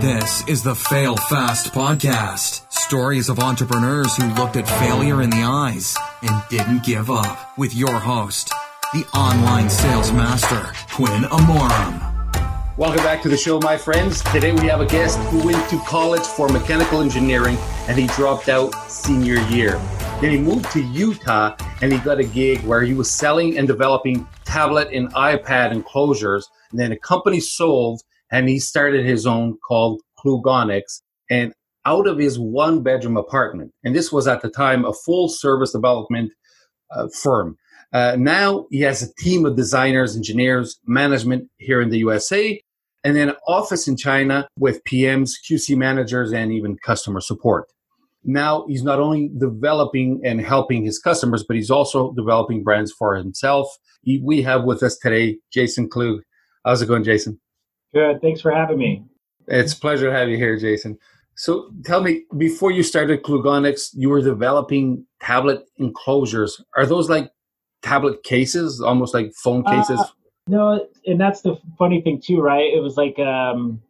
This is the Fail Fast podcast. Stories of entrepreneurs who looked at failure in the eyes and didn't give up. With your host, the online sales master, Quinn Amorum. Welcome back to the show, my friends. Today we have a guest who went to college for mechanical engineering and he dropped out senior year. Then he moved to Utah and he got a gig where he was selling and developing tablet and iPad enclosures. And then a company sold and he started his own called Klugonics. And out of his one bedroom apartment, and this was at the time a full service development uh, firm. Uh, now he has a team of designers, engineers, management here in the USA, and then an office in China with PMs, QC managers, and even customer support. Now he's not only developing and helping his customers, but he's also developing brands for himself. He, we have with us today Jason Klug. How's it going, Jason? Good. Thanks for having me. It's a pleasure to have you here, Jason. So tell me, before you started Klugonics, you were developing tablet enclosures. Are those like tablet cases, almost like phone uh, cases? Uh, no, and that's the funny thing too, right? It was like, um,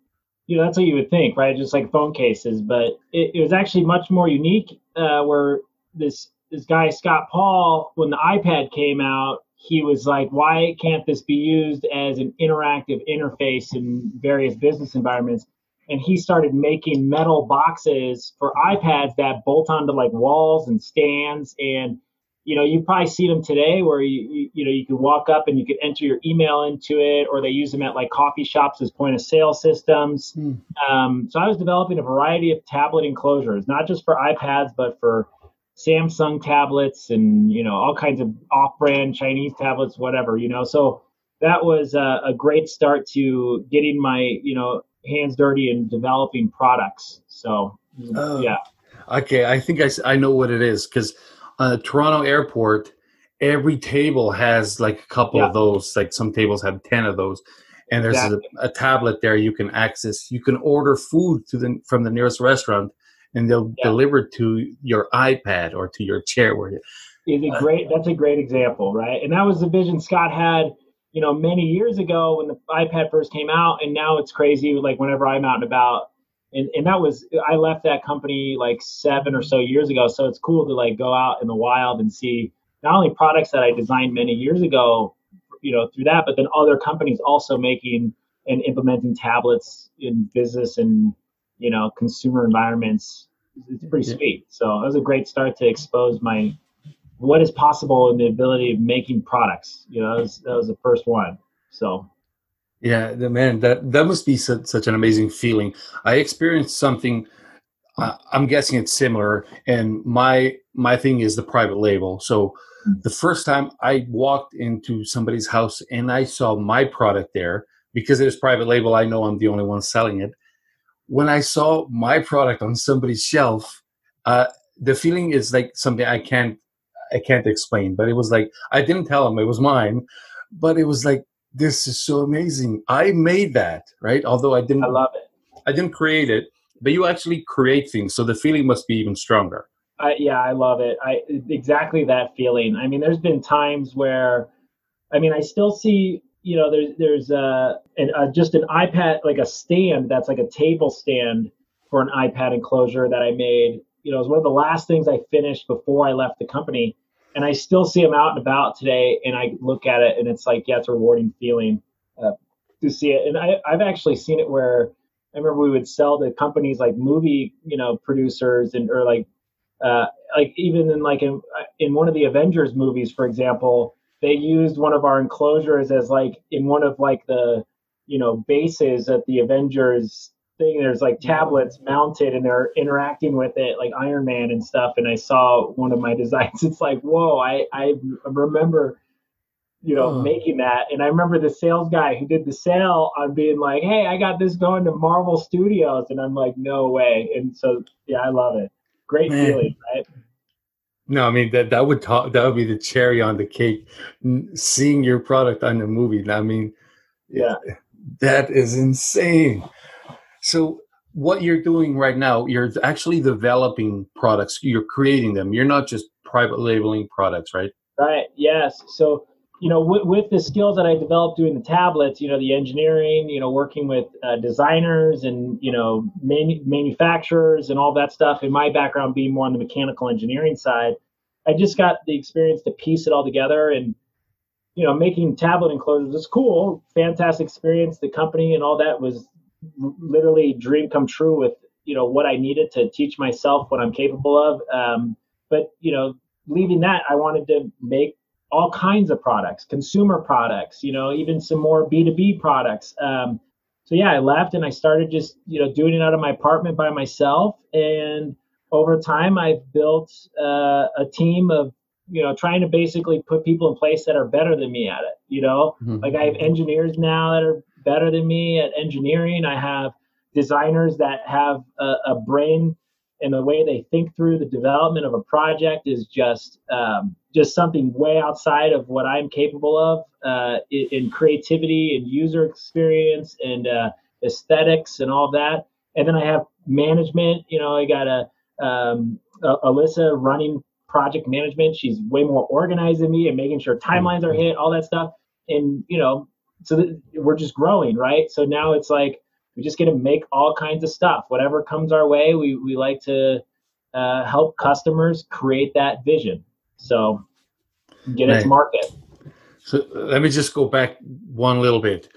you know, that's what you would think, right? Just like phone cases, but it, it was actually much more unique. Uh, where this this guy Scott Paul, when the iPad came out, he was like, why can't this be used as an interactive interface in various business environments? And he started making metal boxes for iPads that bolt onto like walls and stands. And, you know, you've probably see them today where you, you, you know, you can walk up and you can enter your email into it, or they use them at like coffee shops as point of sale systems. Mm. Um, so I was developing a variety of tablet enclosures, not just for iPads, but for Samsung tablets and you know all kinds of off-brand Chinese tablets, whatever you know. So that was a, a great start to getting my you know hands dirty and developing products. So uh, yeah. Okay, I think I, I know what it is because uh, Toronto Airport, every table has like a couple yeah. of those. Like some tables have ten of those, and there's exactly. a, a, tablet there you can access. You can order food to the from the nearest restaurant and they'll yeah. deliver to your iPad or to your chair where is a great that's a great example, right? And that was the vision Scott had, you know, many years ago when the iPad first came out, and now it's crazy like whenever I'm out and about. And, and that was I left that company like seven or so years ago. So it's cool to like go out in the wild and see not only products that I designed many years ago, you know, through that, but then other companies also making and implementing tablets in business and you know consumer environments it's pretty yeah. sweet. So it was a great start to expose my what is possible in the ability of making products. You know that was, that was the first one. So. Yeah the man that that must be such, such an amazing feeling. I experienced something uh, i'm guessing it's similar and my my thing is the private label. So mm. the first time i walked into somebody's house and i saw my product there because it is private label i know i'm the only one selling it when I saw my product on somebody's shelf, uh, the feeling is like something I can't I can't explain. But it was like I didn't tell them it was mine, but it was like this is so amazing. I made that, right? Although I didn't I love it. I didn't create it, but you actually create things, so the feeling must be even stronger. I, yeah, I love it. I exactly that feeling. I mean, there's been times where, I mean, I still see you know, there's there's uh, an, uh, just an iPad like a stand that's like a table stand for an iPad enclosure that I made. You know, it was one of the last things I finished before I left the company, and I still see them out and about today. And I look at it, and it's like, yeah, it's a rewarding feeling uh, to see it. And I, I've actually seen it where I remember we would sell to companies like movie, you know, producers and or like uh, like even in like in, in one of the Avengers movies, for example, they used one of our enclosures as like in one of like the you know bases at the Avengers thing. There's like tablets mounted and they're interacting with it like Iron Man and stuff. And I saw one of my designs. It's like whoa! I I remember you know oh. making that and i remember the sales guy who did the sale on being like hey i got this going to marvel studios and i'm like no way and so yeah i love it great Man. feeling right no, I mean that that would talk, that would be the cherry on the cake. Seeing your product on the movie, I mean, yeah, that is insane. So, what you're doing right now, you're actually developing products. You're creating them. You're not just private labeling products, right? Right. Yes. So you know, with, with, the skills that I developed doing the tablets, you know, the engineering, you know, working with uh, designers and you know manu- manufacturers and all that stuff. In my background, being more on the mechanical engineering side, I just got the experience to piece it all together and you know, making tablet enclosures is cool, fantastic experience. The company and all that was literally dream come true with you know what I needed to teach myself what I'm capable of. Um, but you know, leaving that, I wanted to make all kinds of products, consumer products, you know, even some more B2B products. Um, so yeah, I left and I started just, you know, doing it out of my apartment by myself. And over time, I've built uh, a team of, you know, trying to basically put people in place that are better than me at it. You know, mm-hmm. like I have engineers now that are better than me at engineering. I have designers that have a, a brain and the way they think through the development of a project is just um, just something way outside of what I'm capable of uh, in, in, creativity and user experience and uh, aesthetics and all that. And then I have management. You know, I got a, um, a Alyssa running project management. She's way more organized than me and making sure timelines are hit, all that stuff. And you know, so th- we're just growing, right? So now it's like we just get to make all kinds of stuff. Whatever comes our way, we, we like to uh, help customers create that vision. So get right. it to market. So let me just go back one little bit.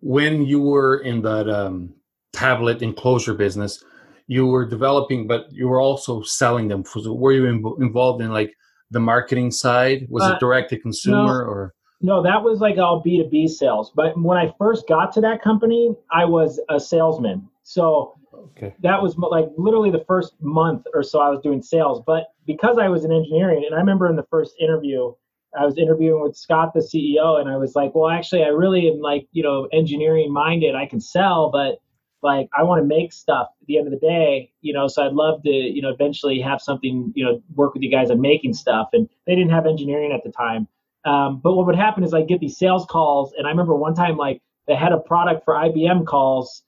When you were in that um, tablet enclosure business, you were developing, but you were also selling them. So were you in, involved in like the marketing side? Was uh, it direct to consumer no, or? No, that was like all B2B sales. But when I first got to that company, I was a salesman. So okay. that was like literally the first month or so I was doing sales. But because I was in engineering, and I remember in the first interview, I was interviewing with Scott, the CEO, and I was like, well, actually, I really am like, you know, engineering minded. I can sell, but like I want to make stuff at the end of the day, you know, so I'd love to, you know, eventually have something, you know, work with you guys on making stuff. And they didn't have engineering at the time. Um, but what would happen is I'd get these sales calls, and I remember one time like the head of product for IBM calls,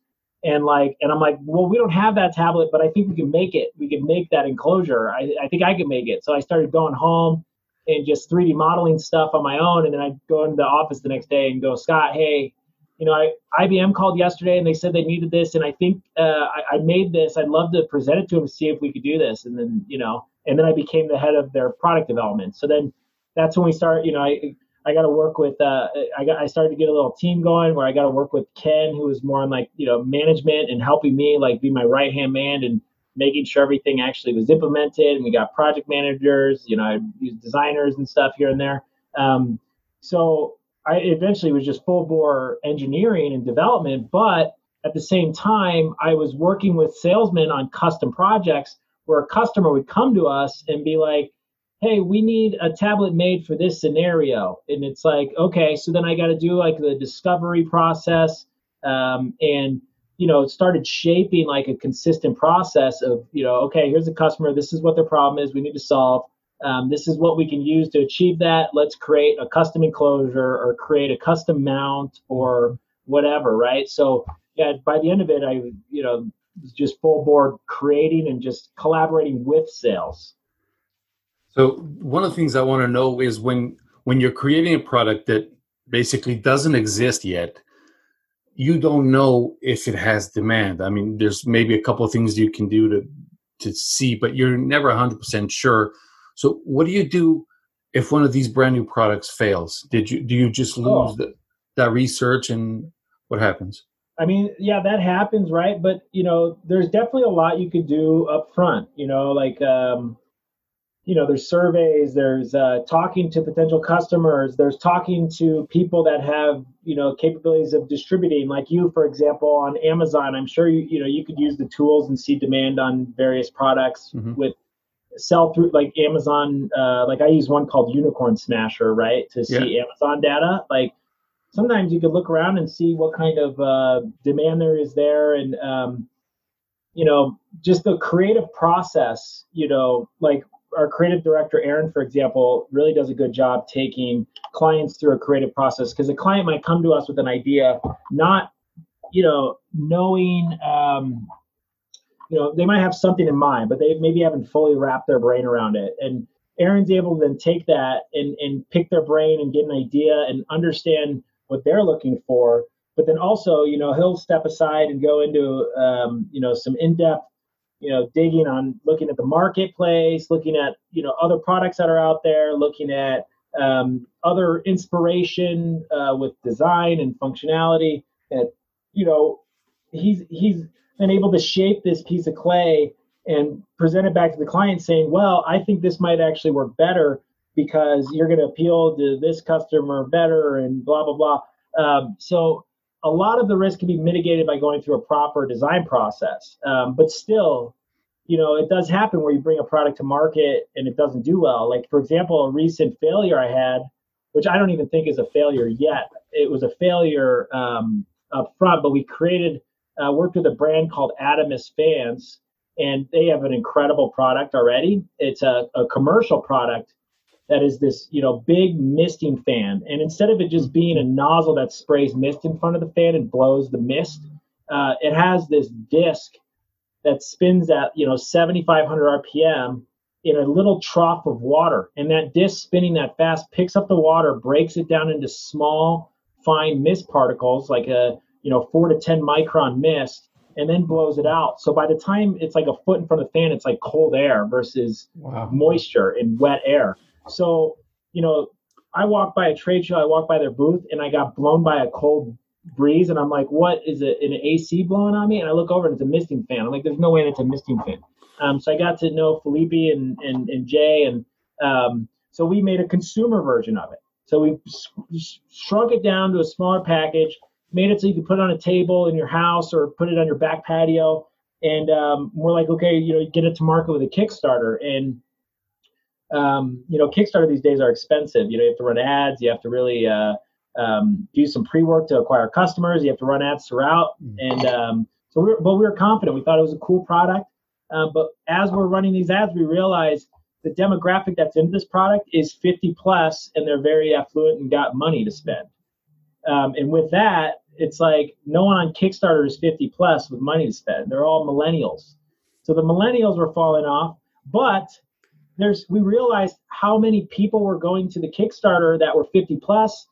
and like, and I'm like, well, we don't have that tablet, but I think we can make it. We can make that enclosure. I, I think I can make it. So I started going home and just 3D modeling stuff on my own, and then I'd go into the office the next day and go, Scott, hey, you know, I, IBM called yesterday and they said they needed this, and I think uh, I, I made this. I'd love to present it to them to see if we could do this, and then you know, and then I became the head of their product development. So then that's when we start. You know, I I got to work with. Uh, I got I started to get a little team going where I got to work with Ken, who was more on like you know management and helping me like be my right hand man and making sure everything actually was implemented. And we got project managers. You know, I used designers and stuff here and there. Um, so I eventually was just full bore engineering and development, but at the same time, I was working with salesmen on custom projects where a customer would come to us and be like, hey, we need a tablet made for this scenario. And it's like, okay, so then I got to do like the discovery process. Um, and, you know, it started shaping like a consistent process of, you know, okay, here's a customer. This is what their problem is. We need to solve. Um, this is what we can use to achieve that. Let's create a custom enclosure or create a custom mount or whatever, right? So, yeah, by the end of it, I, you know, just full board creating and just collaborating with sales. So one of the things I want to know is when when you're creating a product that basically doesn't exist yet, you don't know if it has demand. I mean, there's maybe a couple of things you can do to to see, but you're never 100% sure. So what do you do if one of these brand new products fails? Did you do you just oh. lose oh. the, that research and what happens? I mean, yeah, that happens, right? But you know, there's definitely a lot you could do up front. You know, like um, you know there's surveys there's uh, talking to potential customers there's talking to people that have you know capabilities of distributing like you for example on amazon i'm sure you you know you could use the tools and see demand on various products mm-hmm. with sell through like amazon uh, like i use one called unicorn smasher right to see yeah. amazon data like sometimes you could look around and see what kind of uh, demand there is there and um, you know just the creative process you know like our creative director Aaron, for example, really does a good job taking clients through a creative process because a client might come to us with an idea, not you know knowing um, you know they might have something in mind, but they maybe haven't fully wrapped their brain around it, and Aaron's able to then take that and, and pick their brain and get an idea and understand what they're looking for. But then also, you know, he'll step aside and go into, um, you know, some in-depth, you know, digging on looking at the marketplace, looking at, you know, other products that are out there, looking at um, other inspiration uh, with design and functionality. And, you know, he's he's been able to shape this piece of clay and present it back to the client saying, well, I think this might actually work better because you're going to appeal to this customer better and blah, blah, blah. Um, so a lot of the risk can be mitigated by going through a proper design process. Um, but still, you know, it does happen where you bring a product to market and it doesn't do well. Like, for example, a recent failure I had, which I don't even think is a failure yet. It was a failure um, up front, but we created, uh, worked with a brand called Adamus Fans and they have an incredible product already. It's a, a commercial product that is this, you know, big misting fan. And instead of it just being a nozzle that sprays mist in front of the fan and blows the mist, uh, it has this disc that spins at, you know, 7,500 RPM in a little trough of water. And that disc spinning that fast picks up the water, breaks it down into small, fine mist particles, like a, you know, four to 10 micron mist and then blows it out. So by the time it's like a foot in front of the fan, it's like cold air versus wow. moisture and wet air. So, you know, I walked by a trade show, I walked by their booth, and I got blown by a cold breeze, and I'm like, what is it? An AC blowing on me? And I look over and it's a misting fan. I'm like, there's no way that's a misting fan. Um, so I got to know Felipe and and, and Jay, and um, so we made a consumer version of it. So we shrunk it down to a smaller package made it so you could put it on a table in your house or put it on your back patio. And um, we're like, okay, you know, get it to market with a Kickstarter. And um, you know, Kickstarter these days are expensive. You know, you have to run ads. You have to really uh, um, do some pre-work to acquire customers. You have to run ads throughout. Mm-hmm. And um, so, we were, but we were confident. We thought it was a cool product. Uh, but as we're running these ads, we realized the demographic that's into this product is 50 plus, and they're very affluent and got money to spend. Um, and with that, it's like no one on Kickstarter is 50 plus with money to spend. They're all millennials. So the millennials were falling off, but there's we realized how many people were going to the Kickstarter that were 50 plus,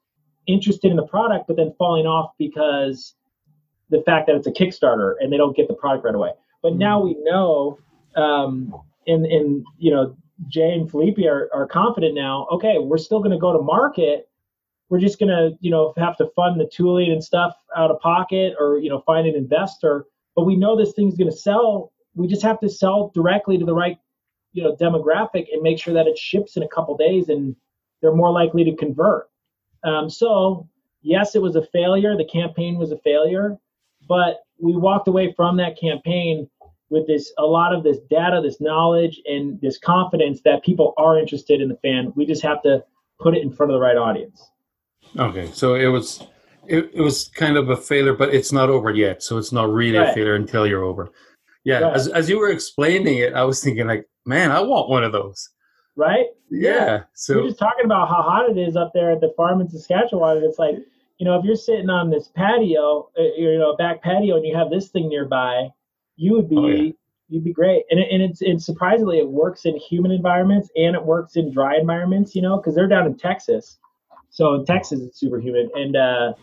interested in the product, but then falling off because the fact that it's a Kickstarter and they don't get the product right away. But mm-hmm. now we know, um, and and you know, Jay and Felipe are, are confident now. Okay, we're still going to go to market we're just going to, you know, have to fund the tooling and stuff out of pocket or, you know, find an investor. But we know this thing's going to sell. We just have to sell directly to the right, you know, demographic and make sure that it ships in a couple days and they're more likely to convert. Um, so, yes, it was a failure. The campaign was a failure, but we walked away from that campaign with this a lot of this data, this knowledge, and this confidence that people are interested in the fan. We just have to put it in front of the right audience. Okay, so it was it, it was kind of a failure, but it's not over yet. So it's not really right. a failure until you're over. Yeah, right. as as you were explaining it, I was thinking like, man, I want one of those. Right? Yeah. yeah. So we're just talking about how hot it is up there at the farm in Saskatchewan. And it's like, you know, if you're sitting on this patio, uh, you know, back patio, and you have this thing nearby, you would be. Oh, yeah. You'd be great, and it, and it's, it's surprisingly it works in humid environments and it works in dry environments. You know, because they're down in Texas, so in Texas, it's super humid, and uh,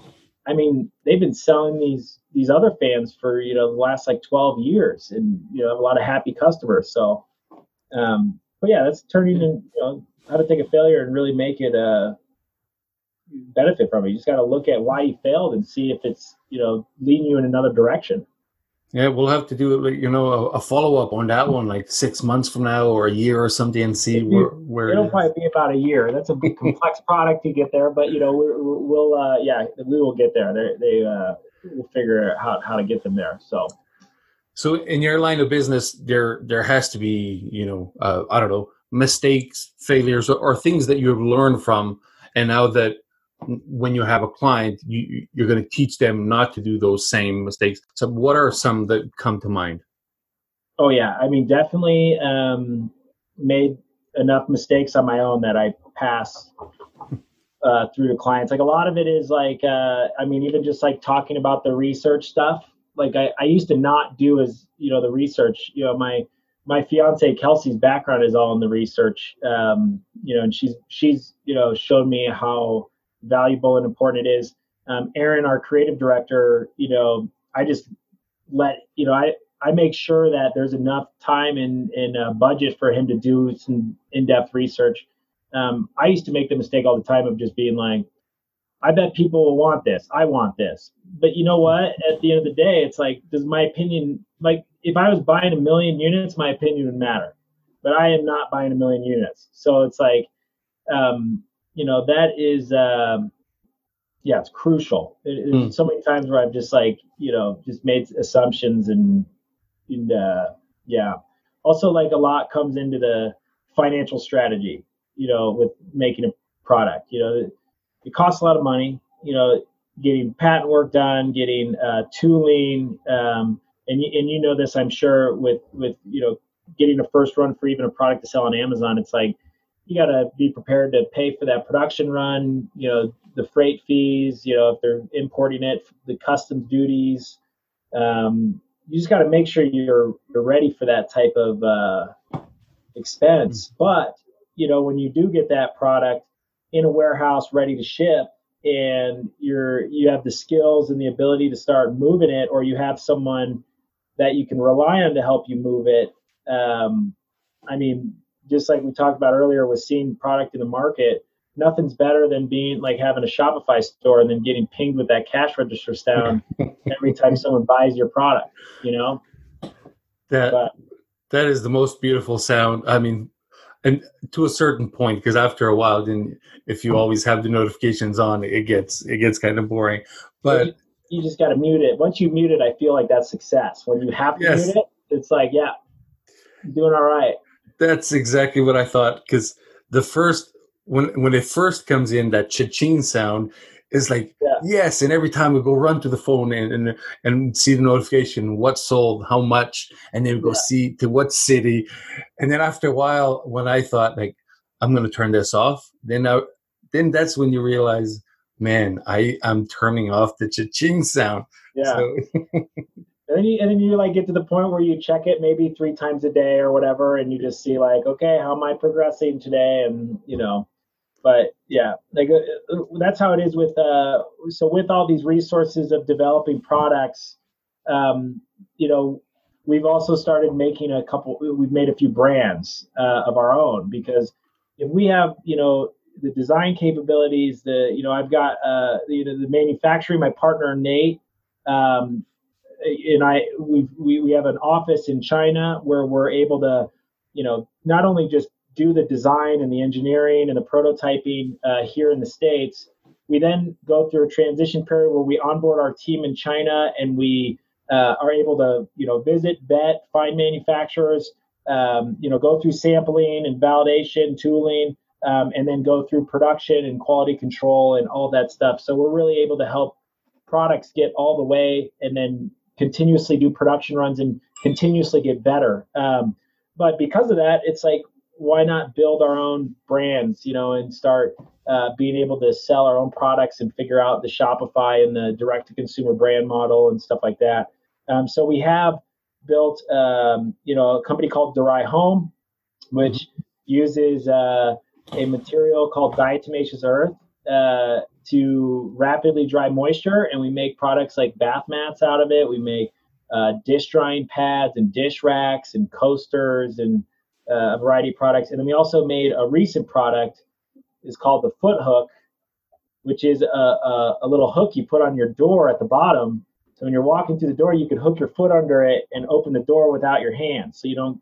I mean they've been selling these these other fans for you know the last like 12 years, and you know have a lot of happy customers. So, um, but yeah, that's turning in you know how to take a failure and really make it uh benefit from it. You just got to look at why you failed and see if it's you know leading you in another direction. Yeah, we'll have to do you know a, a follow up on that one, like six months from now or a year or something, and see where where it'll it probably be about a year. That's a complex product to get there, but you know we will uh, yeah we will get there. They they uh, will figure out how how to get them there. So. So in your line of business, there there has to be you know uh, I don't know mistakes, failures, or, or things that you have learned from, and now that when you have a client, you, you're going to teach them not to do those same mistakes. So, what are some that come to mind? Oh yeah, I mean, definitely um, made enough mistakes on my own that I pass uh, through to clients. Like a lot of it is like, uh, I mean, even just like talking about the research stuff. Like I, I used to not do as you know the research. You know, my my fiance Kelsey's background is all in the research. Um, you know, and she's she's you know showed me how valuable and important it is. Um, Aaron, our creative director, you know, I just let you know I I make sure that there's enough time and and uh, budget for him to do some in-depth research. Um, I used to make the mistake all the time of just being like, I bet people will want this. I want this. But you know what? At the end of the day, it's like, does my opinion, like, if I was buying a million units, my opinion would matter. But I am not buying a million units. So it's like, um, you know, that is, um, yeah, it's crucial. It, mm. So many times where I've just like, you know, just made assumptions and, and uh, yeah. Also, like a lot comes into the financial strategy, you know, with making a product. You know, it costs a lot of money. You know, getting patent work done, getting uh, tooling, um, and you, and you know this, I'm sure, with with you know getting a first run for even a product to sell on Amazon. It's like you got to be prepared to pay for that production run. You know, the freight fees. You know, if they're importing it, the customs duties. Um, you just got to make sure you're you're ready for that type of uh, expense. Mm-hmm. But you know, when you do get that product in a warehouse ready to ship and you're you have the skills and the ability to start moving it or you have someone that you can rely on to help you move it um, i mean just like we talked about earlier with seeing product in the market nothing's better than being like having a shopify store and then getting pinged with that cash register sound every time someone buys your product you know? That but, that is the most beautiful sound. I mean and to a certain point because after a while then if you always have the notifications on it gets it gets kind of boring. But you, you just got to mute it. Once you mute it i feel like that's success. When you have to yes. mute it it's like yeah doing all right that's exactly what i thought because the first when when it first comes in that cha-ching sound is like yeah. yes and every time we go run to the phone and, and and see the notification what sold how much and then we go yeah. see to what city and then after a while when i thought like i'm going to turn this off then I, then that's when you realize man i i'm turning off the cha-ching sound yeah so. and then you and then you like get to the point where you check it maybe three times a day or whatever and you just see like okay how am i progressing today? And you know but yeah like uh, uh, that's how it is with uh so with all these resources of developing products um you know we've also started making a couple we've made a few brands uh, of our own. Because if we have you know the design capabilities the you know i've got uh you know the manufacturing my partner nate um and i we we, have an office in china where we're able to you know not only just do the design and the engineering and the prototyping uh, here in the States. We then go through a transition period where we onboard our team in China and we uh, are able to, you know, visit, vet, find manufacturers, um, you know, go through sampling and validation, tooling, um, and then go through production and quality control and all that stuff. So we're really able to help products get all the way and then continuously do production runs and continuously get better. Um, but because of that, it's like why not build our own brands, you know, and start uh, being able to sell our own products and figure out the Shopify and the direct to consumer brand model and stuff like that. Um, so we have built, um, you know, a company called Dorai Home, which mm-hmm. uses uh, a material called diatomaceous earth uh, to rapidly dry moisture, and we make products like bath mats out of it. We make uh, dish drying pads and dish racks and coasters and uh, a variety of products. And then we also made a recent product is called the foot hook, which is a, a, a, little hook you put on your door at the bottom. So when you're walking through the door, you can hook your foot under it and open the door without your hands, so you don't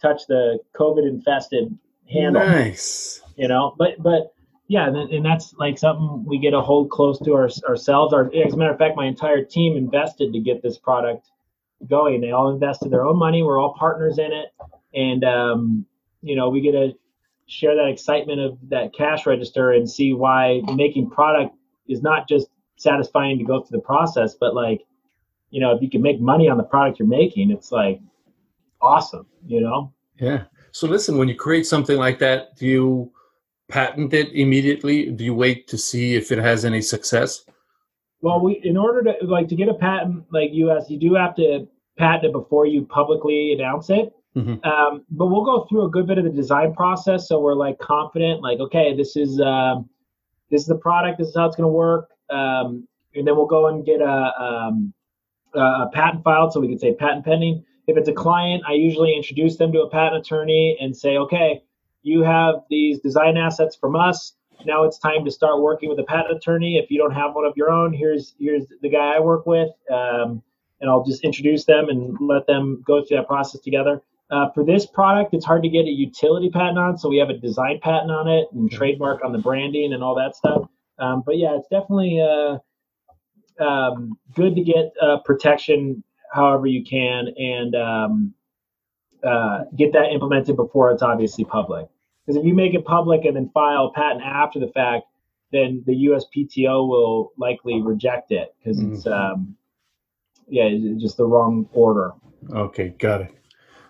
touch the COVID infested handle. Nice. You know, but but yeah, and, that's like something we get to hold close to our, ourselves. Our, as a matter of fact, my entire team invested to get this product going. They all invested their own money. We're all partners in it and um, you know we get to share that excitement of that cash register and see why making product is not just satisfying to go through the process, but like you know if you can make money on the product you're making, it's like awesome, you know. Yeah. So listen, when you create something like that, do you patent it immediately? Do you wait to see if it has any success? Well, we in order to like to get a patent like US, you do have to patent it before you publicly announce it. Mm-hmm. Um, but we'll go through a good bit of the design process, so we're like confident, like okay, this is um, this is the product, this is how it's going to work, um, and then we'll go and get a, um, a patent filed, so we can say patent pending. If it's a client, I usually introduce them to a patent attorney and say, okay, you have these design assets from us. Now it's time to start working with a patent attorney. If you don't have one of your own, here's here's the guy I work with, um, and I'll just introduce them and let them go through that process together. Uh, for this product, it's hard to get a utility patent on, so we have a design patent on it and trademark on the branding and all that stuff. Um, but yeah, it's definitely uh, um, good to get uh, protection however you can and um, uh, get that implemented before it's obviously public. Because if you make it public and then file a patent after the fact, then the USPTO will likely reject it because it's mm-hmm. um, yeah, it's just the wrong order. Okay, got it.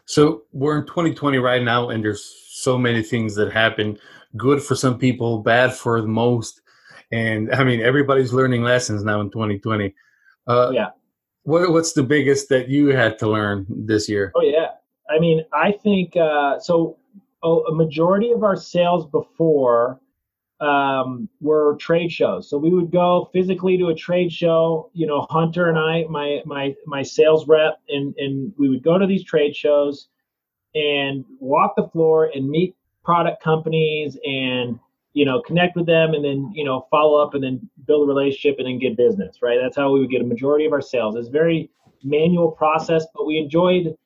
So we're in 2020 right now, and there's so many things that happen. Good for some people, bad for the most. And I mean, everybody's learning lessons now in 2020. Uh, yeah. What, what's the biggest that you had to learn this year? Oh yeah, I mean, I think uh, so. A majority of our sales before um, were trade shows. So we would go physically to a trade show. You know, Hunter and I, my my my sales rep, and and we would go to these trade shows and walk the floor and meet product companies and you know connect with them and then you know follow up and then build a relationship and then get business. Right. That's how we would get a majority of our sales. It's very manual process, but we enjoyed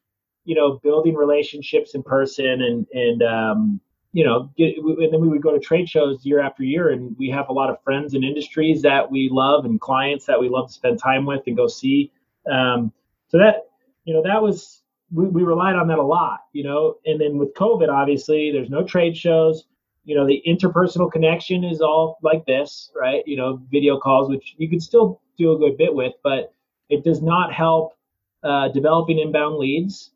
you know building relationships in person and and um, you know, get, and then we would go to trade shows year after year, and we have a lot of friends in industries that we love and clients that we love to spend time with and go see. Um, so that, you know, that was we, we relied on that a lot, you know. And then with COVID, obviously, there's no trade shows. You know, the interpersonal connection is all like this, right? You know, video calls, which you can still do a good bit with, but it does not help uh, developing inbound leads.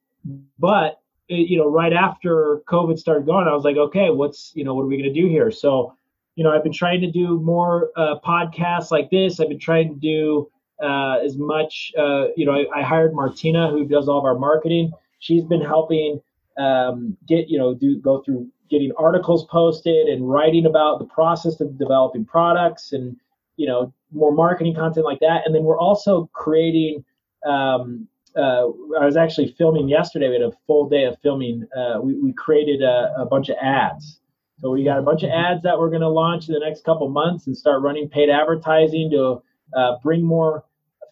But you know, right after COVID started going, I was like, okay, what's, you know, what are we going to do here? So, you know, I've been trying to do more uh, podcasts like this. I've been trying to do uh, as much, uh, you know, I, I, hired Martina, who does all of our marketing. She's been helping um, get, you know, do go through getting articles posted and writing about the process of developing products and, you know, more marketing content like that. And then we're also creating um, uh, I was actually filming yesterday. We had a full day of filming. Uh, we, we created a, a, bunch of ads. So we got a bunch of ads that we're going to launch in the next couple months and start running paid advertising to uh, bring more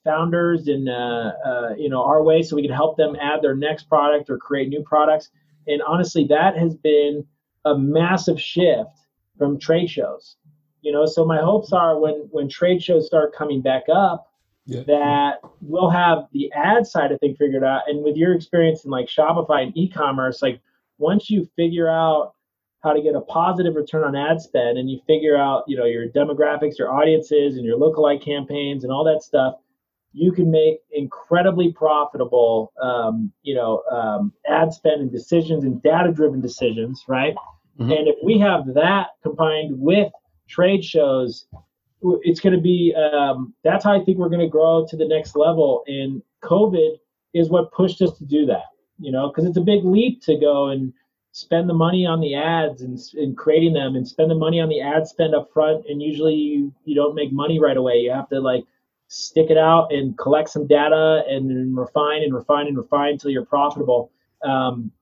founders and uh, uh, you know our way, so we can help them add their next product or create new products. And honestly, that has been a massive shift from trade shows. You know, so my hopes are when when trade shows start coming back up yeah. that we'll have the ad side of things figured out. And with your experience in like Shopify and e-commerce, like once you figure out how to get a positive return on ad spend and you figure out, you know, your demographics, your audiences and your lookalike campaigns and all that stuff, you can make incredibly profitable, um, you know, um, ad spend and decisions and data-driven decisions, right? Mm-hmm. And if we have that combined with trade shows it's going to be um, that's how I think we're going to grow to the next level. And COVID is what pushed us to do that, you know, because it's a big leap to go and spend the money on the ads and, and creating them and spend the money on the ad spend up front. And usually you, you don't make money right away. You have to like stick it out and collect some data and then refine and refine and refine until you're profitable. Um,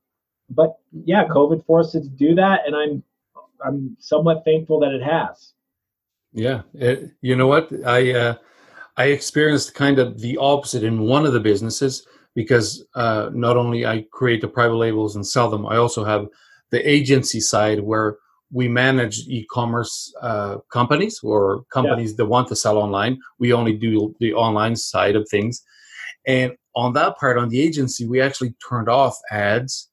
but yeah, COVID forced us to do that, and I'm I'm somewhat thankful that it has. Yeah, it, you know what? I uh, I experienced kind of the opposite in one of the businesses because uh, not only I create the private labels and sell them, I also have the agency side where we manage e-commerce uh, companies or companies yeah. that want to sell online. We only do the online side of things, and on that part, on the agency, we actually turned off ads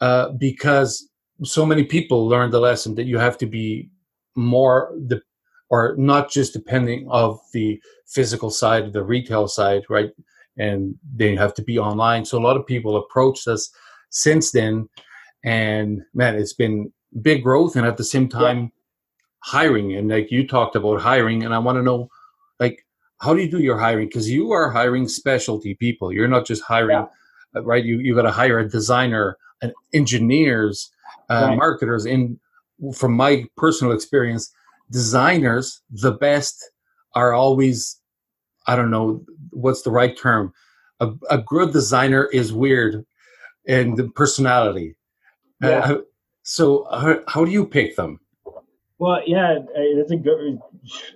uh, because so many people learned the lesson that you have to be more the or not just depending of the physical side, the retail side, right? And they have to be online. So a lot of people approached us since then, and man, it's been big growth, and at the same time, yeah. hiring. And like you talked about hiring, and I want to know, like, how do you do your hiring? Because you are hiring specialty people. You're not just hiring. Yeah. uh, right? You you got to hire a designer, and engineers, uh, Right. marketers. In from my personal experience, designers the best are always I don't know what's the right term. A, a good designer is weird and the personality. Uh, Yeah. how- so how, how do you pick them? Well, yeah, it's a good.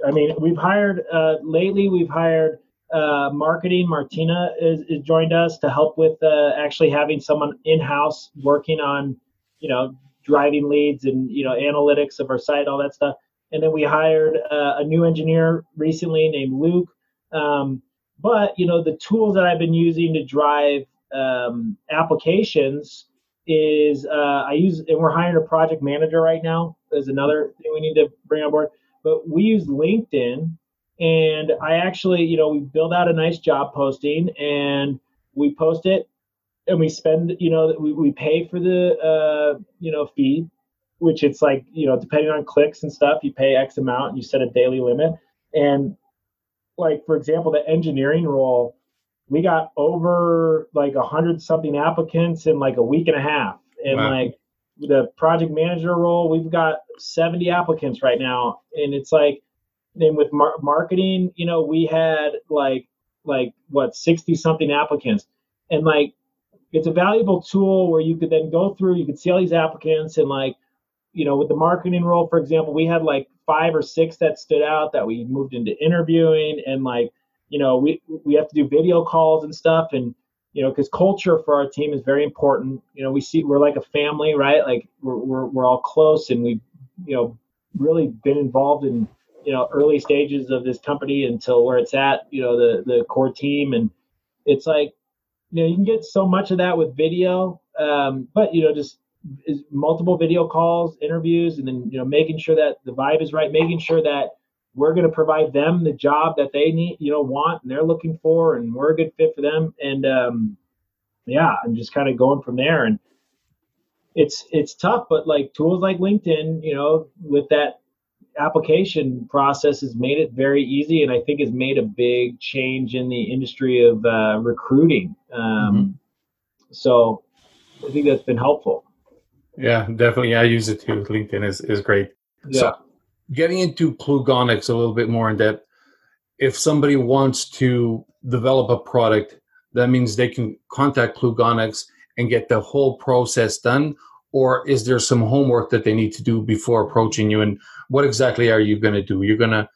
I mean, we've hired uh, lately. We've hired uh, marketing. Martina is, is joined us to help with uh, actually having someone in house working on, you know, driving leads and you know analytics of our site, all that stuff. And then we hired uh, a new engineer recently named Luke. Um, but you know, the tools that I've been using to drive um, applications is uh, I use and we're hiring a project manager right now. Is another thing we need to bring on board. But we use LinkedIn, and I actually, you know, we build out a nice job posting and we post it, and we spend, you know, we, we pay for the, uh, you know, fee, which it's like, you know, depending on clicks and stuff, you pay X amount, and you set a daily limit, and like for example, the engineering role we got over like a hundred something applicants in like a week and a half. And Wow. like the project manager role we've got 70 applicants right now. And it's like and with mar- marketing you know we had like like what 60 something applicants. And like it's a valuable tool where you could then go through you could see all these applicants and like you know with the marketing role for example we had like five or six that stood out that we moved into interviewing and like you know we we have to do video calls and stuff and you know because culture for our team is very important. You know we see we're like a family right? Like we're, we're, we're all close and we you know really been involved in you know early stages of this company until where it's at you know the the core team. And it's like you know you can get so much of that with video um, but you know just is multiple video calls interviews and then you know making sure that the vibe is right making sure that we're going to provide them the job that they need you know want and they're looking for and we're a good fit for them. And um yeah i'm just kind of going from there. And it's it's tough but like tools like linkedin you know with that application process has made it very easy and i think has made a big change in the industry of uh, recruiting. Um, so i think that's been helpful Yeah, definitely. I use it too. LinkedIn is, is great. yeah So getting into Klugonics a little bit more in depth, if somebody wants to develop a product, that means they can contact Klugonics and get the whole process done, or is there some homework that they need to do before approaching you? And what exactly are you going to do? You're going to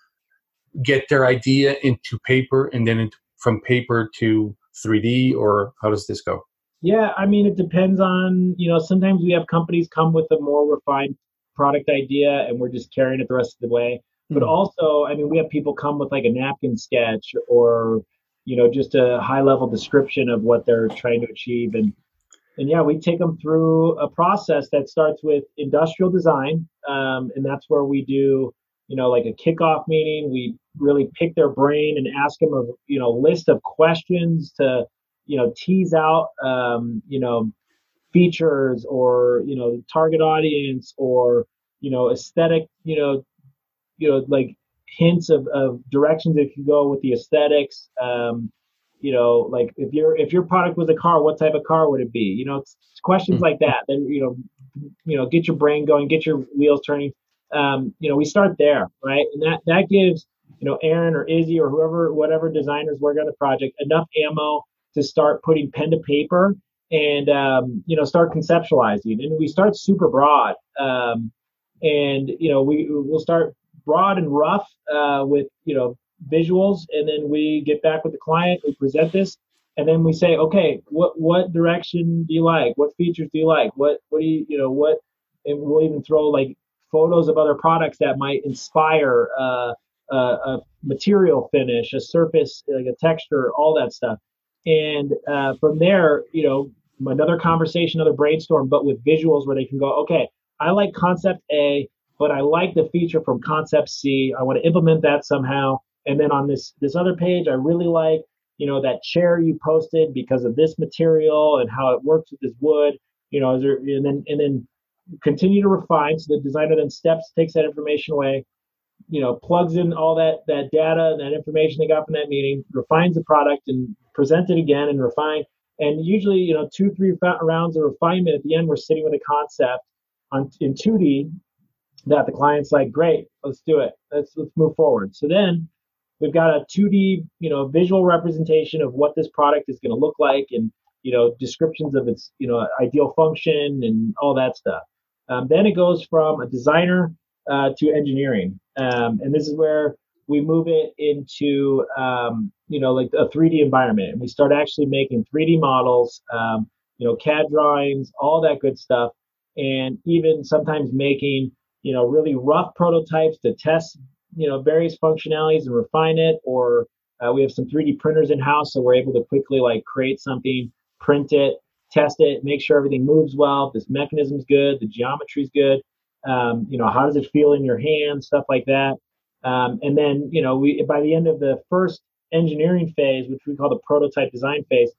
get their idea into paper and then into, from paper to 3D, or how does this go? Yeah, I mean, it depends on, you know, sometimes we have companies come with a more refined product idea and we're just carrying it the rest of the way. But Mhm. also, I mean, we have people come with like a napkin sketch or, you know, just a high level description of what they're trying to achieve. And, and yeah, we take them through a process that starts with industrial design. Um, and that's where we do, you know, like a kickoff meeting. We really pick their brain and ask them a, you know, list of questions to, you know tease out um, you know features or you know target audience or you know aesthetic you know you know like hints of, of directions that you go with the aesthetics um, you know like if your if your product was a car what type of car would it be you know it's, it's questions Mhm. like that then you know you know get your brain going get your wheels turning um, you know we start there right and that that gives you know aaron or izzy or whoever whatever designers work on the project enough ammo to start putting pen to paper and um, you know start conceptualizing. And we start super broad um, and you know we we'll start broad and rough uh, with you know visuals. And then we get back with the client we present this and then we say okay what what direction do you like? What features do you like? What what do you you know what and we'll even throw like photos of other products that might inspire uh, a, a material finish a surface like a texture all that stuff and uh, from there you know another conversation another brainstorm but with visuals where they can go okay i like concept a but i like the feature from concept c. I want to implement that somehow. And then on this this other page i really like you know that chair you posted because of this material and how it works with this wood. You know is there, and then and then continue to refine. So the designer then steps takes that information away you know plugs in all that that data and that information they got from that meeting refines the product and present it again and refine And usually, you know, two, three rounds of refinement at the end, we're sitting with a concept on in 2D that the client's like, great, let's do it. Let's let's move forward. So then we've got a 2D, you know, visual representation of what this product is going to look like and you know descriptions of its you know ideal function and all that stuff. Um, then it goes from a designer uh, to engineering, um, and this is where we move it into um, you know like a 3D environment, and we start actually making 3D models, um, you know CAD drawings, all that good stuff, and even sometimes making you know really rough prototypes to test you know various functionalities and refine it. Or uh, we have some 3d printers in house so we're able to quickly like create something print it test it make sure everything moves well this mechanism's good the geometry's good um, you know how does it feel in your hand stuff like that. Um, and then you know we by the end of the first engineering phase which we call the prototype design phase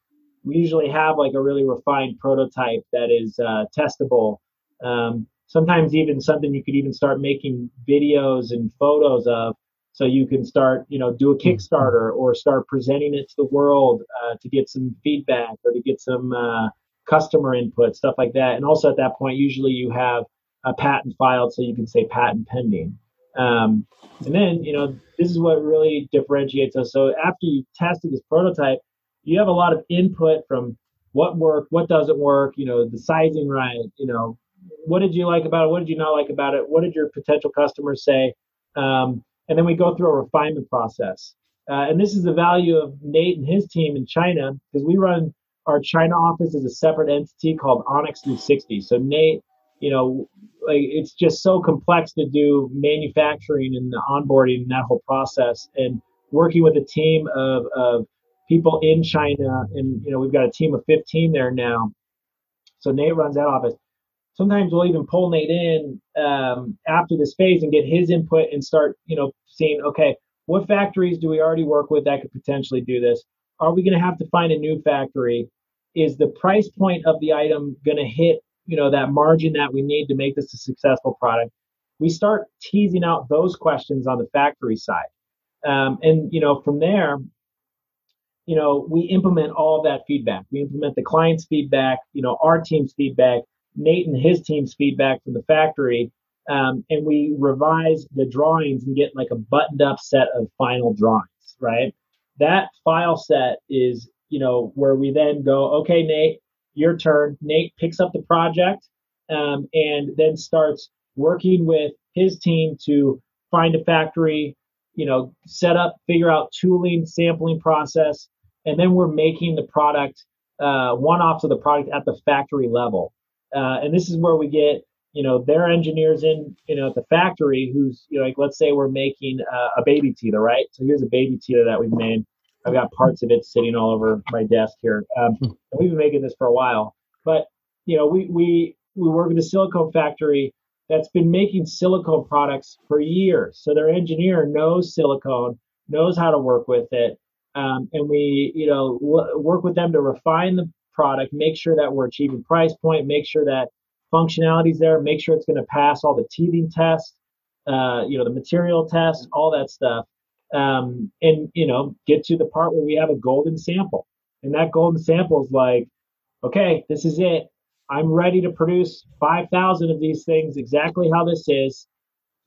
we usually have like a really refined prototype that is uh, testable. Um, sometimes even something you could even start making videos and photos of. So you can start you know do a mm-hmm. kickstarter or start presenting it to the world uh, to get some feedback or to get some uh, customer input stuff like that. And also at that point usually you have a patent filed so you can say patent pending um, and then you know this is what really differentiates us so after you've tested this prototype you have a lot of input from what worked what doesn't work you know the sizing right you know what did you like about it? What did you not like about it? What did your potential customers say? Um, and then we go through a refinement process. Uh, and this is the value of Nate and his team in China because we run our China office as a separate entity called Onyx 360. So Nate, you know, like it's just so complex to do manufacturing and the onboarding and that whole process. And working with a team of, of people in China, and you know, we've got a team of 15 there now. So Nate runs that office sometimes we'll even pull Nate in um, after this phase and get his input and start, you know, seeing, okay, what factories do we already work with that could potentially do this? Are we going to have to find a new factory? Is the price point of the item going to hit, you know, that margin that we need to make this a successful product? We start teasing out those questions on the factory side. Um, and, you know, from there, you know, we implement all that feedback. We implement the client's feedback, you know, our team's feedback, Nate and his team's feedback from the factory, um, and we revise the drawings and get like a buttoned up set of final drawings, right? That file set is, you know, where we then go, okay, Nate, your turn. Nate picks up the project um, and then starts working with his team to find a factory, you know, set up, figure out tooling, sampling process, and then we're making the product uh, one offs of the product at the factory level. Uh, and this is where we get, you know, their engineers in, you know, at the factory who's, you know, like, let's say we're making uh, a baby teeter, right? So here's a baby teeter that we've made. I've got parts of it sitting all over my desk here. Um, hmm. and we've been making this for a while. But, you know, we, we, we work with a silicone factory that's been making silicone products for years. So their engineer knows silicone, knows how to work with it. Um, and we, you know, w- work with them to refine the product, make sure that we're achieving price point, make sure that functionality is there, make sure it's going to pass all the teething tests, uh, you know, the material tests, all that stuff. Um, and, you know, get to the part where we have a golden sample. And that golden sample is like, okay, this is it. I'm ready to produce 5,000 of these things exactly how this is.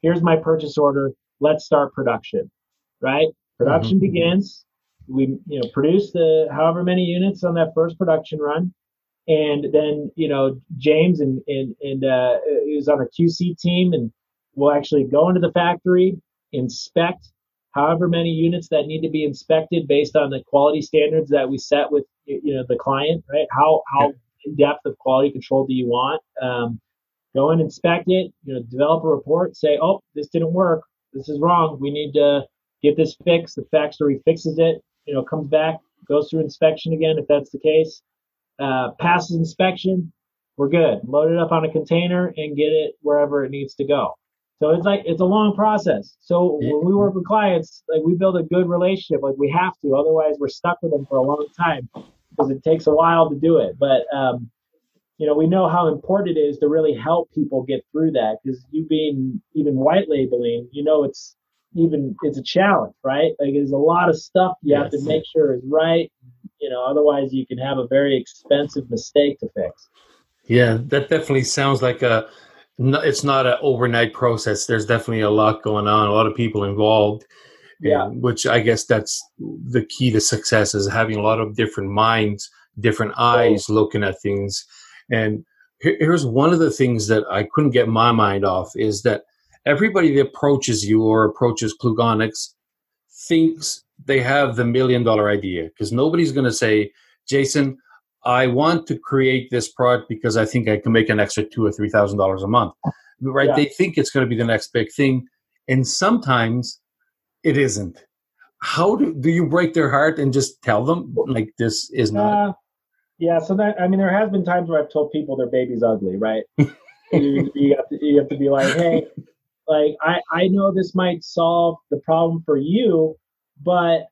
Here's my purchase order. Let's start production, right? Production mm-hmm. begins we you know produce the however many units on that first production run and then you know james and and, and uh, is on our qc team and we'll actually go into the factory inspect however many units that need to be inspected based on the quality standards that we set with you know the client right? How how in depth of quality control do you want? Um, go and inspect it you know develop a report say oh this didn't work. This is wrong. We need to get this fixed. The factory fixes it you know, comes back, goes through inspection again if that's the case, uh, passes inspection, we're good. Load it up on a container and get it wherever it needs to go. So it's like it's a long process. So yeah. when we work with clients, like we build a good relationship, like we have to, otherwise we're stuck with them for a long time because it takes a while to do it. But um, you know, we know how important it is to really help people get through that because you being even white labeling, you know, it's even it's a challenge, right? Like there's a lot of stuff you yes. have to make sure is right, You know, otherwise you can have a very expensive mistake to fix. Yeah, that definitely sounds like a. It's not an overnight process. There's definitely a lot going on, a lot of people involved. Yeah. and- which I guess that's the key to success is having a lot of different minds, different eyes looking at things. And here- here's one of the things that I couldn't get my mind off is that everybody that approaches you or approaches Klugonics thinks they have the million dollar idea because nobody's going to say, Jason, I want to create this product because I think I can make an extra two or three thousand dollars a month. Right? Yeah. They think it's going to be the next big thing, and sometimes it isn't. How do do you break their heart and just tell them like this is not? Uh, yeah, so that I mean, there has been times where I've told people their baby's ugly, right? you, you have to you have to be like, hey, like I I know this might solve the problem for you, but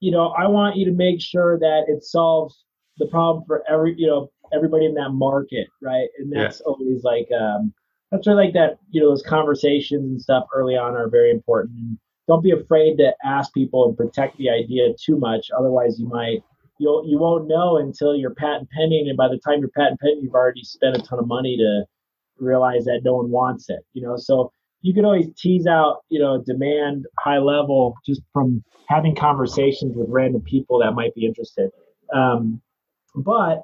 you know I want you to make sure that it solves the problem for every you know everybody in that market, right? And Yeah. that's always like um that's where like that you know those conversations and stuff early on are very important. Don't be afraid to ask people and protect the idea too much, otherwise you might you'll you won't know until you're patent pending, and by the time you're patent pending, you've already spent a ton of money to realize that no one wants it. You know, so you can always tease out you know demand high level just from having conversations with random people that might be interested. Um, but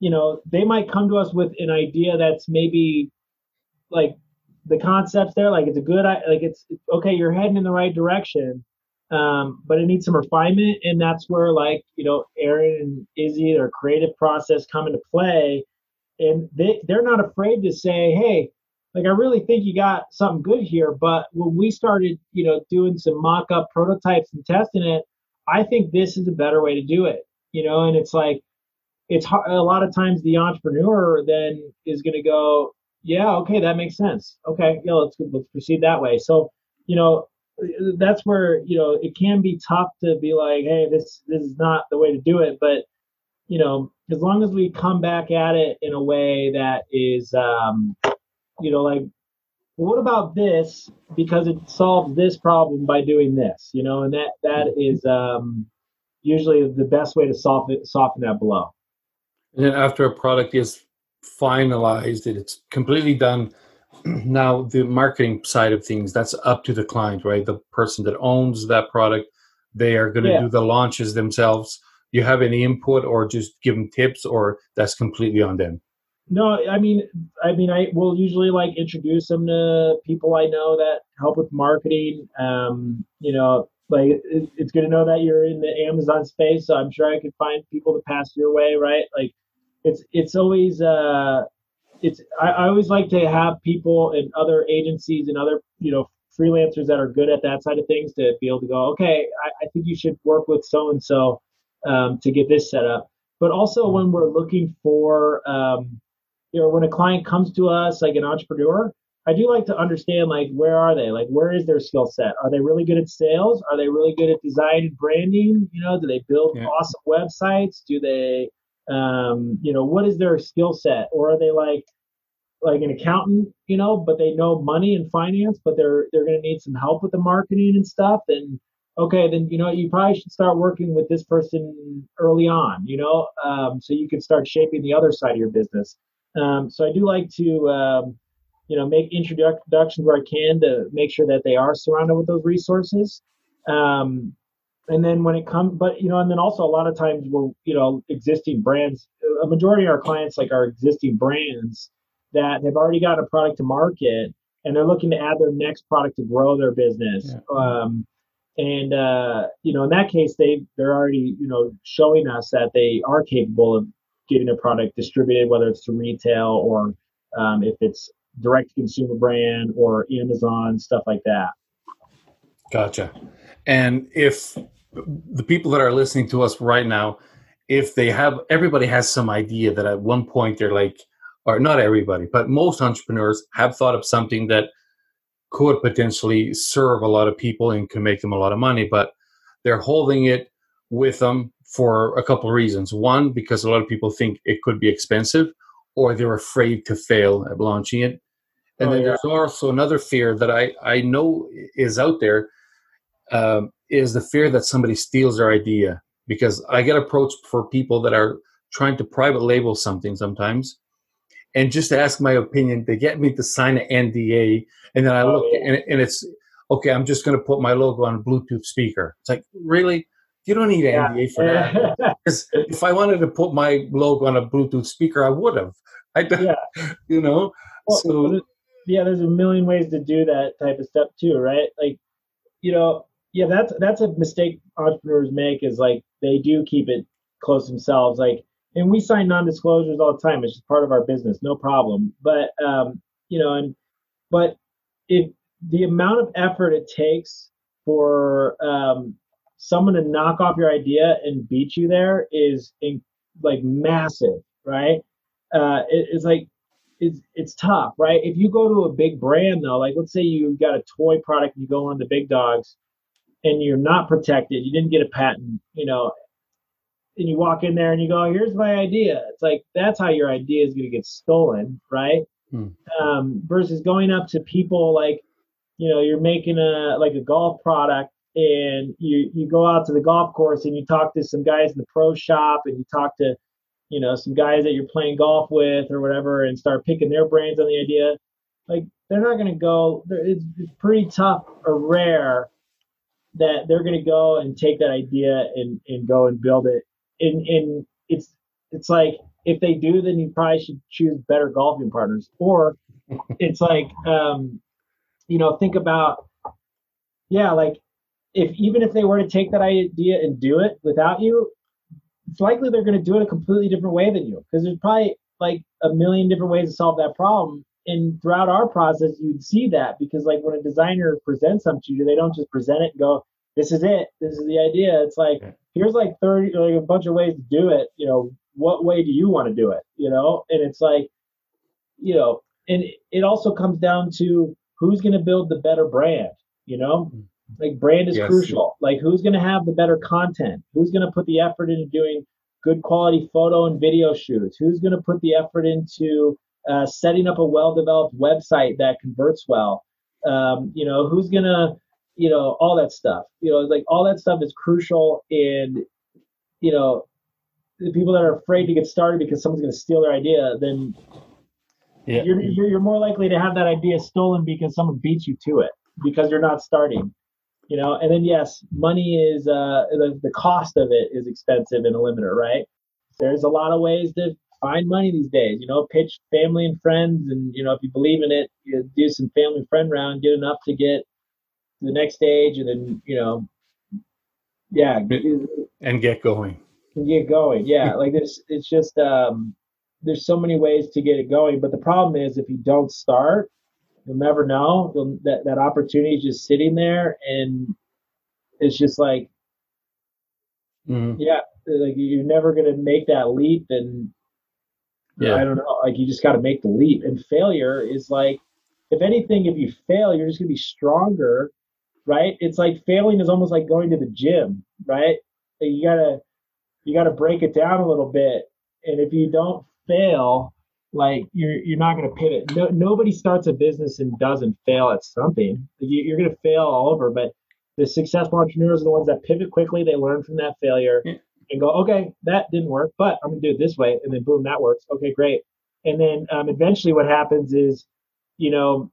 you know, they might come to us with an idea that's maybe like the concepts there, like it's a good, like it's it's- okay, you're heading in the right direction, um, but it needs some refinement, and that's where like you know Aaron and Izzy, their creative process come into play, and they they're not afraid to say, hey, like I really think you got something good here, but when we started, you know, doing some mock-up prototypes and testing it, I think this is a better way to do it, you know, and it's like it's a lot of times the entrepreneur then is going to go, yeah, okay, that makes sense. Okay, yeah, let's let's proceed that way. So, you know, that's where you know it can be tough to be like, hey, this this is not the way to do it. But you know, as long as we come back at it in a way that is, um, you know, like, well, what about this? Because it solves this problem by doing this. You know, and that that is um, usually the best way to soften soften that blow. And then after a product is finalized, it's completely done. Now the marketing side of things that's up to the client, right? The person that owns that product, they are going to Yeah. do the launches themselves. Do You have any input, or just give them tips, or that's completely on them. No, I mean, I mean, I will usually like introduce them to people I know that help with marketing. Um, you know, like it's good to know that you're in the Amazon space, so I'm sure I could find people to pass your way, right? Like, it's it's always uh, it's I, I always like to have people in other agencies and other you know freelancers that are good at that side of things to be able to go, okay, I, I think you should work with so and so to get this set up. But also when we're looking for um, you know when a client comes to us like an entrepreneur i do like to understand like where are they? Like where is their skill set? Are they really good at sales? Are they really good at design and branding? You know do they build Yeah. awesome websites? Do they um you know what is their skill set? Or are they like like an accountant you know but they know money and finance but they're they're going to need some help with the marketing and stuff? Then okay then you know you probably should start working with this person early on you know um, so you can start shaping the other side of your business. Um, so I do like to, um, you know, make introductions where I can to make sure that they are surrounded with those resources. Um, and then when it comes, but you know, and then also a lot of times we're, you know, existing brands. A majority of our clients like our existing brands that have already got a product to market, and they're looking to add their next product to grow their business. Um, and uh, you know, in that case, they they're already, you know, showing us that they are capable of getting a product distributed, whether it's to retail or um, if it's direct to consumer brand or Amazon, stuff like that. Gotcha. And if the people that are listening to us right now, if they have, everybody has some idea that at one point they're like, or not everybody, but most entrepreneurs have thought of something that could potentially serve a lot of people and can make them a lot of money, but they're holding it with them for a couple of reasons. One, because a lot of people think it could be expensive, or they're afraid to fail at launching it. And Oh, then yeah. there's also another fear that I, I know is out there um, is the fear that somebody steals their idea because I get approached for people that are trying to private label something sometimes, and just to ask my opinion, they get me to sign an NDA, and then I Oh, look and, and it's okay. I'm just going to put my logo on a Bluetooth speaker. It's like really, you don't need an Yeah. NDA for that. 'Cause if I wanted to put my logo on a Bluetooth speaker, I would have. I, don't- Yeah. you know. Well, so yeah, there's a million ways to do that type of stuff too, right? Like, you know, yeah, that's that's a mistake entrepreneurs make is like they do keep it close themselves. Like, and we sign non-disclosures all the time. It's just part of our business, no problem. But um, you know, and but if the amount of effort it takes for um, someone to knock off your idea and beat you there is in, like massive, right? Uh, it, it's like it's it's tough, right? If you go to a big brand though, like let's say you got a toy product and you go on the big dogs and you're not protected, you didn't get a patent, you know, and you walk in there and you go, here's my idea. It's like that's how your idea is going to get stolen, right? Hmm. Um, versus going up to people like, you know, you're making a like a golf product and you you go out to the golf course and you talk to some guys in the pro shop and you talk to you know some guys that you're playing golf with or whatever and start picking their brains on the idea like they're not going to go it's, it's pretty tough or rare that they're going to go and take that idea and, and go and build it. And, and it's it's like if they do then you probably should choose better golfing partners. Or it's like um you know think about yeah like if even if they were to take that idea and do it without you it's likely they're going to do it a completely different way than you. Because there's probably like a million different ways to solve that problem and throughout our process you'd see that because like when a designer presents something to you they don't just present it and go this is it. This is the idea. It's like Okay. here's like 30 like a bunch of ways to do it. You know what way do you want to do it? You know? And it's like you know and it- it also comes down to who's going to build the better brand you know? Mm. Like brand is Yes. crucial. Like who's going to have the better content? Who's going to put the effort into doing good quality photo and video shoots? Who's going to put the effort into uh, setting up a well-developed website that converts well. Um, you know who's going to you know all that stuff. You know like all that stuff is crucial and you know the people that are afraid to get started because someone's going to steal their idea then Yeah. you're, you're you're more likely to have that idea stolen because someone beats you to it because you're not starting. You know and then yes money is uh the, the cost of it is expensive and a limiter right? There's a lot of ways to find money these days you know pitch family and friends and you know if you believe in it you do some family and friend round get enough to get to the next stage and then you know yeah and get going. get going. Yeah, like there's it's just um there's so many ways to get it going, but the problem is if you don't start, you'll never know. You'll, that that opportunity is just sitting there, and it's just like Mhm. yeah, like you're never gonna make that leap, and I don't know, like you just got to make the leap. And failure is like, if anything, if you fail, you're just gonna be stronger, right? It's like failing is almost like going to the gym, right? You gotta you gotta break it down a little bit, and if you don't fail, like you're you're not gonna pivot. No, nobody starts a business and doesn't fail at something. You, you're gonna fail all over, but the successful entrepreneurs are the ones that pivot quickly. They learn from that failure Yeah. And go, okay, that didn't work, but I'm gonna do it this way, and then boom, that works. Okay, great. And then um, eventually, what happens is, you know,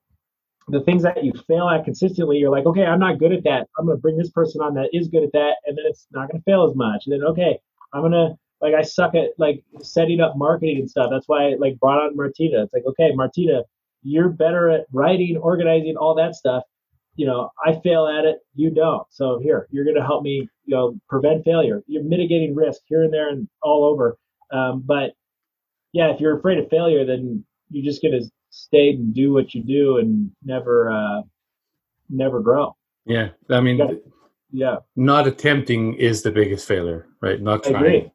the things that you fail at consistently, you're like, okay, I'm not good at that. I'm gonna bring this person on that is good at that, and then it's not gonna fail as much. And then okay, I'm gonna like I suck at like setting up marketing and stuff. That's why I like brought on Martina. It's like, okay, Martina, you're better at writing, organizing, all that stuff. You know, I fail at it, you don't. So here, you're gonna help me, you know, prevent failure. You're mitigating risk here and there and all over. Um, but yeah, if you're afraid of failure, then you're just gonna stay and do what you do and never uh never grow. Yeah. I mean, Yeah. Yeah, not attempting is the biggest failure, right? Not trying. I agree.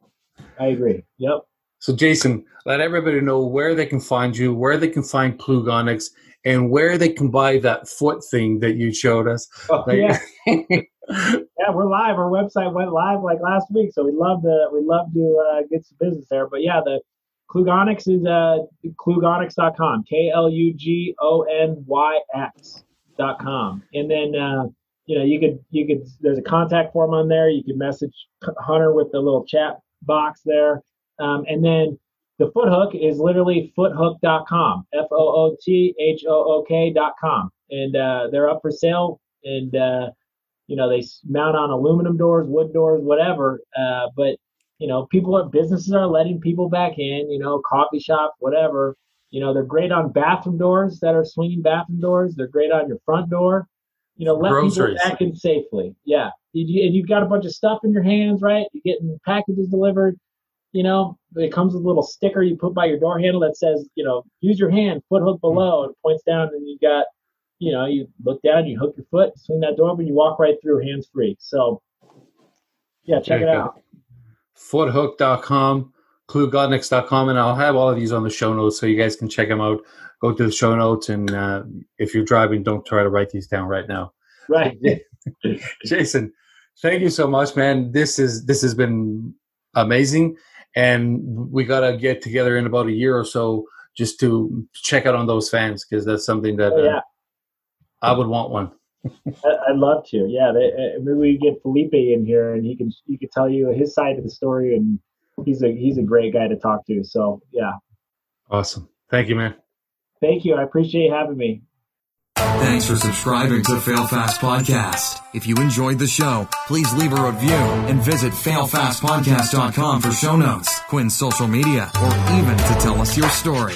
I agree. Yep. So, Jason, let everybody know where they can find you, where they can find Klugonics, and where they can buy that foot thing that you showed us. Oh, Like- yeah. yeah, we're live. Our website went live like last week, so we'd love to we'd love to uh, get some business there. But yeah, the Klugonics is uh, klugonics.com, K L U G O N Y X dot com, and then uh, you know, you could you could there's a contact form on there. You could message Hunter with the little chat box there, um, and then the foot hook is literally foothook.com, F O O T H O O K.com, and uh, they're up for sale. And uh, you know they mount on aluminum doors, wood doors, whatever. Uh, but you know people are businesses are letting people back in. You know coffee shop, whatever. You know they're great on bathroom doors that are swinging bathroom doors. They're great on your front door. You know let Groceries. people back in safely. Yeah, You- and you've got a bunch of stuff in your hands, right? You're getting packages delivered you know, it comes with a little sticker you put by your door handle that says, you know, use your hand, foot hook below, and points down, and you got, you know, you look down, you hook your foot, swing that door open, you walk right through hands free. So, yeah, check it out. foothook.com, klugonics.com, and I'll have all of these on the show notes so you guys can check them out. Go to the show notes, and uh, if you're driving, don't try to write these down right now. Right. Jason, thank you so much, man. This is this has been amazing, and we gotta get together in about a year or so just to check out on those fans because that's something that Oh, uh, yeah, I would want one. I'd love to. Yeah, they, uh, maybe we get Felipe in here, and he can he can tell you his side of the story, and he's a he's a great guy to talk to. So, yeah, Awesome. Thank you, man. thank you. I appreciate having me. Thanks for subscribing to Fail Fast Podcast. If you enjoyed the show, please leave a review and visit failfastpodcast.com for show notes, Quinn's social media, or even to tell us your story.